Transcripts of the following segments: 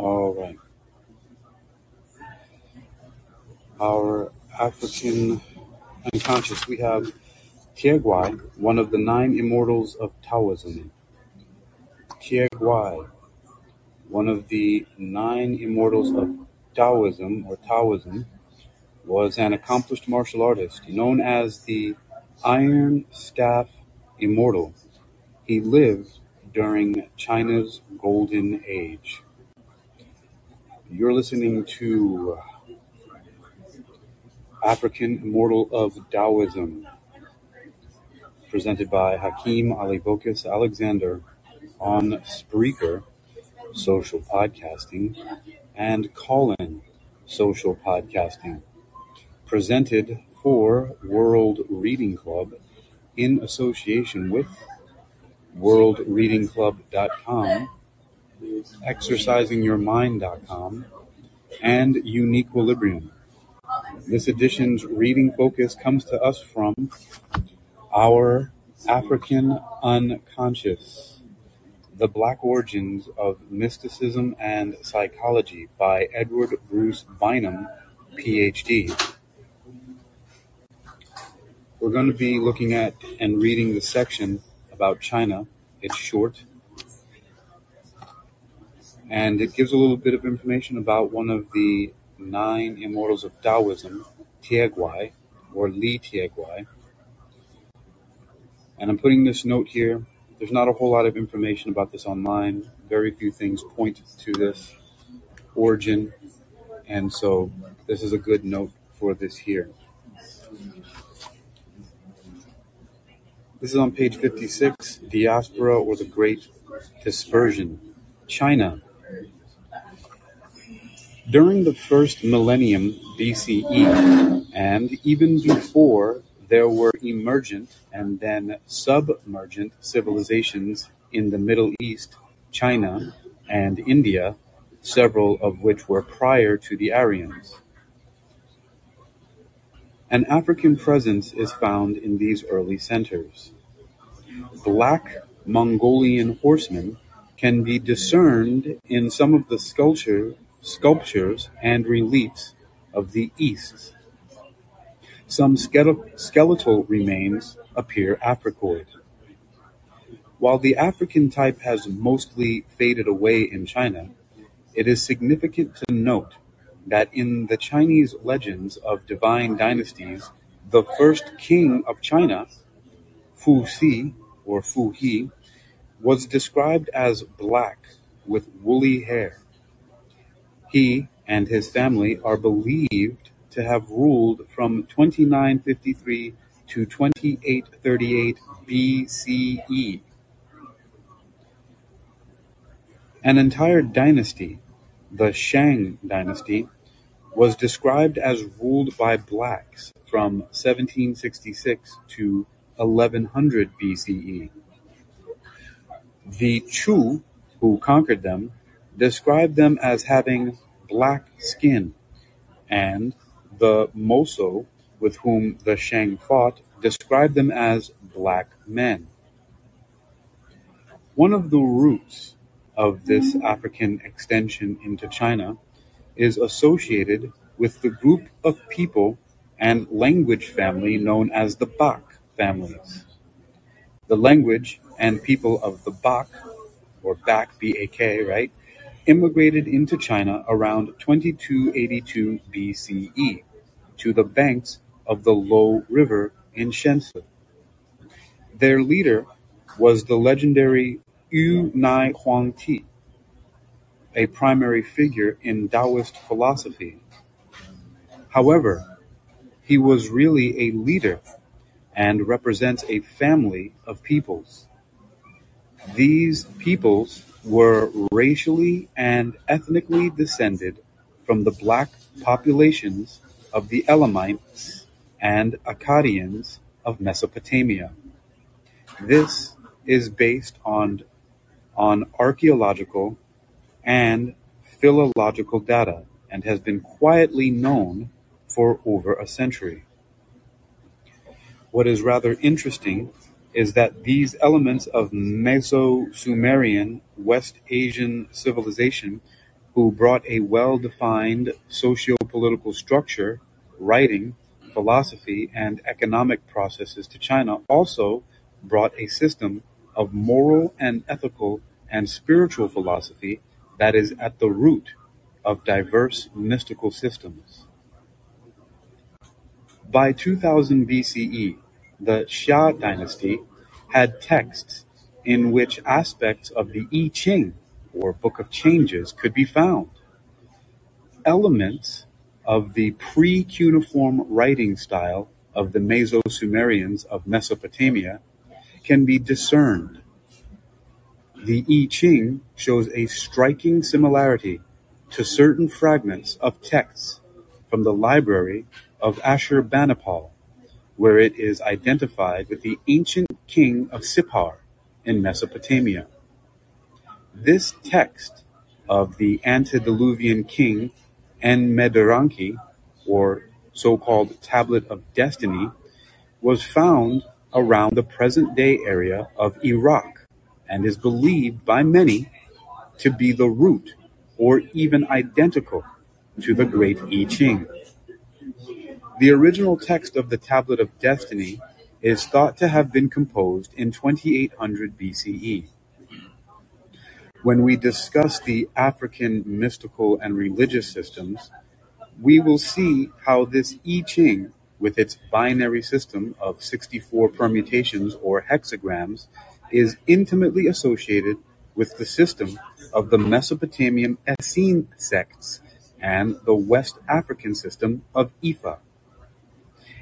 All right. Our African unconscious, we have Tie one of the nine immortals of Taoism. Tie one of the nine immortals of Taoism or Taoism, was an accomplished martial artist known as the Iron Staff Immortal. He lived during China's Golden Age. You're listening to uh, African Immortal of Taoism, presented by Hakeem Alibokis Alexander on Spreaker, social podcasting, and Callin, social podcasting, presented for World Reading Club in association with worldreadingclub.com exercisingyourmind.com, and Uniquilibrium. This edition's reading focus comes to us from Our African Unconscious The Black Origins of Mysticism and Psychology by Edward Bruce Bynum, PhD. We're going to be looking at and reading the section about China. It's short and it gives a little bit of information about one of the nine immortals of Taoism, Tieguai, or Li Tieguai. And I'm putting this note here. There's not a whole lot of information about this online. Very few things point to this origin, and so this is a good note for this here. This is on page 56, Diaspora or the Great Dispersion. China, during the first millennium BCE, and even before, there were emergent and then submergent civilizations in the Middle East, China, and India, several of which were prior to the Aryans. An African presence is found in these early centers. Black Mongolian horsemen can be discerned in some of the sculpture sculptures and reliefs of the East. Some skeletal remains appear Africoid. While the African type has mostly faded away in China, it is significant to note that in the Chinese legends of divine dynasties, the first king of China, Fu Xi or Fu He, was described as black with woolly hair. He and his family are believed to have ruled from 2953 to 2838 BCE. An entire dynasty, the Shang dynasty, was described as ruled by blacks from 1766 to 1100 BCE. The Chu, who conquered them, described them as having black skin, and the Moso with whom the Shang fought described them as black men. One of the roots of this African extension into China is associated with the group of people and language family known as the Bak families. The language and people of the Bak, or Bak, B-A-K, right, immigrated into China around 2282 BCE to the banks of the Luo River in Shensi. Their leader was the legendary Yu Nai Huangti, a primary figure in Taoist philosophy. However, he was really a leader and represents a family of peoples. These peoples were racially and ethnically descended from the black populations of the Elamites and Akkadians of Mesopotamia. This is based on, on archaeological and philological data and has been quietly known for over a century. What is rather interesting is that these elements of Meso-Sumerian West Asian civilization who brought a well-defined socio-political structure, writing, philosophy, and economic processes to China, also brought a system of moral and ethical and spiritual philosophy that is at the root of diverse mystical systems. By 2000 BCE, the Xia dynasty had texts in which aspects of the I Ching, or Book of Changes, could be found. Elements of the pre-cuneiform writing style of the Meso-Sumerians of Mesopotamia can be discerned. The I Ching shows a striking similarity to certain fragments of texts from the library of Ashurbanipal, where it is identified with the ancient king of Sippar in Mesopotamia. This text of the antediluvian king Enmeduranki, or so-called Tablet of Destiny, was found around the present-day area of Iraq and is believed by many to be the root or even identical to the Great I Ching. The original text of the Tablet of Destiny is thought to have been composed in 2800 BCE. When we discuss the African mystical and religious systems, we will see how this I Ching, with its binary system of 64 permutations or hexagrams, is intimately associated with the system of the Mesopotamian Essene sects and the West African system of Ifa.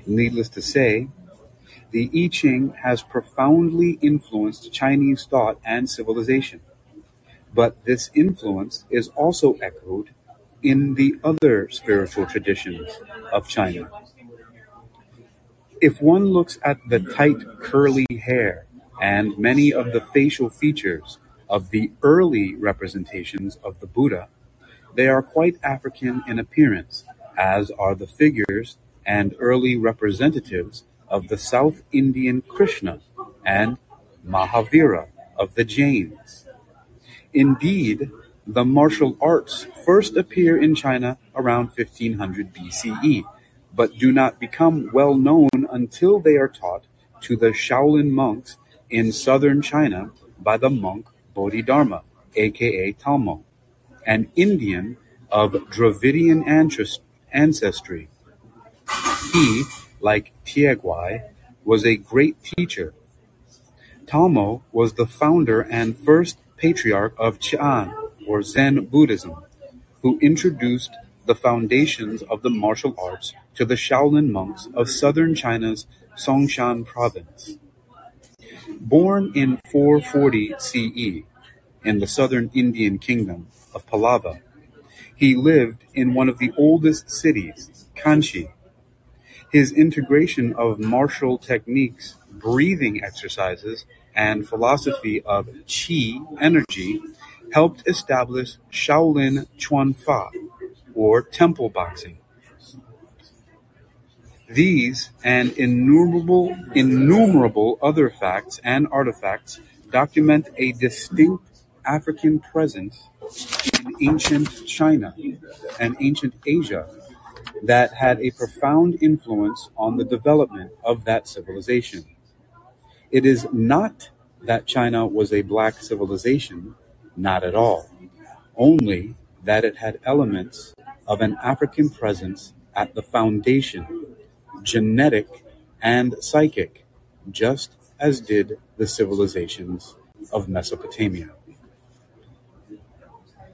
Needless to say, the I Ching has profoundly influenced Chinese thought and civilization, but this influence is also echoed in the other spiritual traditions of China. If one looks at the tight curly hair and many of the facial features of the early representations of the Buddha, they are quite African in appearance, as are the figures and early representatives of the South Indian Krishna and Mahavira of the Jains. Indeed, the martial arts first appear in China around 1500 BCE, but do not become well known until they are taught to the Shaolin monks in southern China by the monk Bodhidharma, aka Talmo, an Indian of Dravidian ancestry. He, like Tianguai, was a great teacher. Talmo was the founder and first patriarch of Chan, or Zen Buddhism, who introduced the foundations of the martial arts to the Shaolin monks of southern China's Songshan province. Born in 440 CE in the southern Indian kingdom of Pallava, he lived in one of the oldest cities, Kanchi. His integration of martial techniques, breathing exercises, and philosophy of qi energy helped establish Shaolin Chuanfa, or temple boxing. These and innumerable, innumerable other facts and artifacts document a distinct African presence in ancient China and ancient Asia that had a profound influence on the development of that civilization. It is not that China was a black civilization, not at all, only that it had elements of an African presence at the foundation genetic, and psychic, just as did the civilizations of Mesopotamia.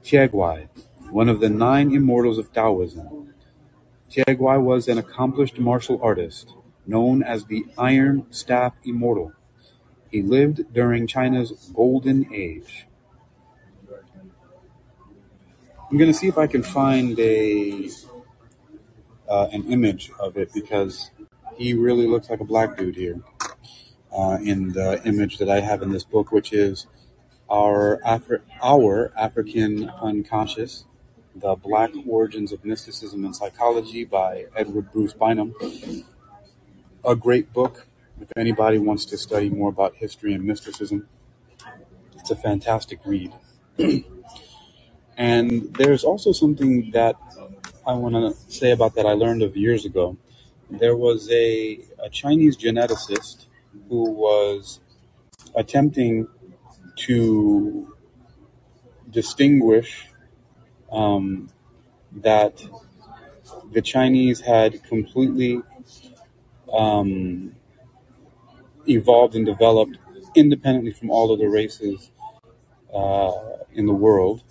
Tianguai, one of the nine immortals of Taoism, Tianguai was an accomplished martial artist known as the Iron Staff Immortal. He lived during China's Golden Age. I'm going to see if I can find a uh, an image of it because he really looks like a black dude here uh, in the image that I have in this book, which is our Afri- our African Unconscious: The Black Origins of Mysticism and Psychology by Edward Bruce Bynum. A great book if anybody wants to study more about history and mysticism. It's a fantastic read. And there's also something that I want to say about that I learned of years ago. There was a, a Chinese geneticist who was attempting to distinguish um, that the Chinese had completely um, evolved and developed independently from all other races uh, in the world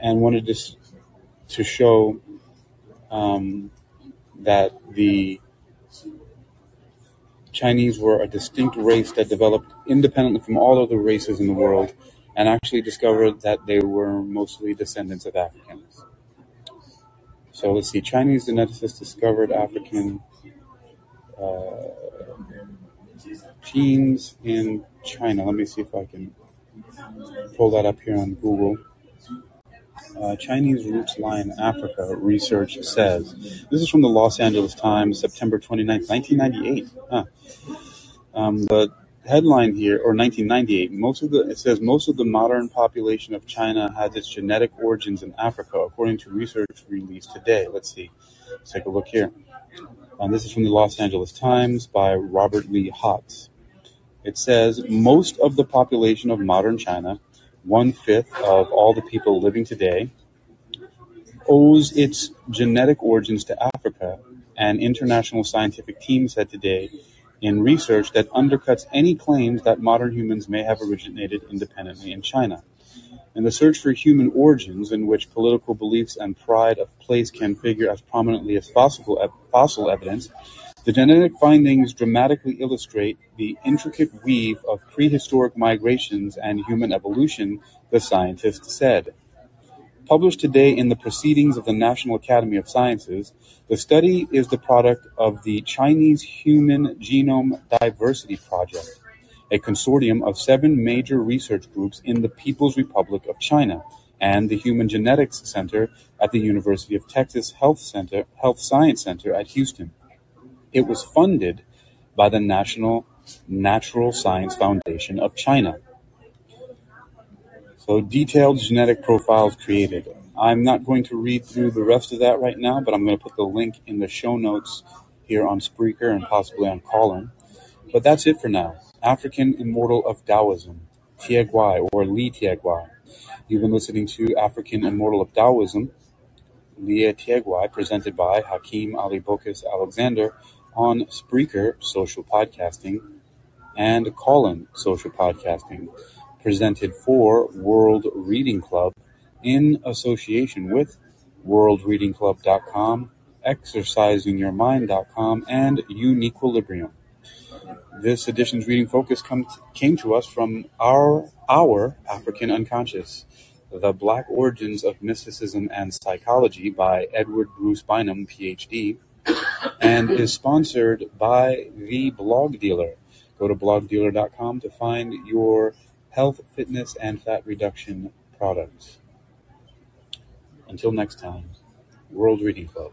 and wanted to, to show um, that the Chinese were a distinct race that developed independently from all other races in the world and actually discovered that they were mostly descendants of Africans. So let's see, Chinese geneticists discovered African uh, genes in China. Let me see if I can pull that up here on Google. Uh, Chinese roots lie in Africa, research says. This is from the Los Angeles Times, September 29, 1998. Huh. Um, the headline here, or 1998, most of the it says most of the modern population of China has its genetic origins in Africa, according to research released today. Let's see. Let's take a look here. Um, this is from the Los Angeles Times by Robert Lee Hotz. It says most of the population of modern China one fifth of all the people living today, owes its genetic origins to Africa, an international scientific team said today in research that undercuts any claims that modern humans may have originated independently in China. In the search for human origins, in which political beliefs and pride of place can figure as prominently as fossil, fossil evidence, the genetic findings dramatically illustrate the intricate weave of prehistoric migrations and human evolution, the scientist said. Published today in the Proceedings of the National Academy of Sciences, the study is the product of the Chinese Human Genome Diversity Project, a consortium of seven major research groups in the People's Republic of China, and the Human Genetics Center at the University of Texas Health Center, Health Science Center at Houston. It was funded by the National Natural Science Foundation of China. So detailed genetic profiles created. I'm not going to read through the rest of that right now, but I'm going to put the link in the show notes here on Spreaker and possibly on Callin. But that's it for now. African Immortal of Taoism, Tie or Li Tie You've been listening to African Immortal of Taoism, Li Tie presented by Hakeem Ali Bokus Alexander on Spreaker Social Podcasting and Callin Social Podcasting, presented for World Reading Club in association with worldreadingclub.com, exercisingyourmind.com, and Uniquilibrium. This edition's reading focus come, came to us from our, our African Unconscious, The Black Origins of Mysticism and Psychology by Edward Bruce Bynum, PhD, and is sponsored by The Blog Dealer. Go to blogdealer.com to find your health, fitness, and fat reduction products. Until next time, World Reading Club.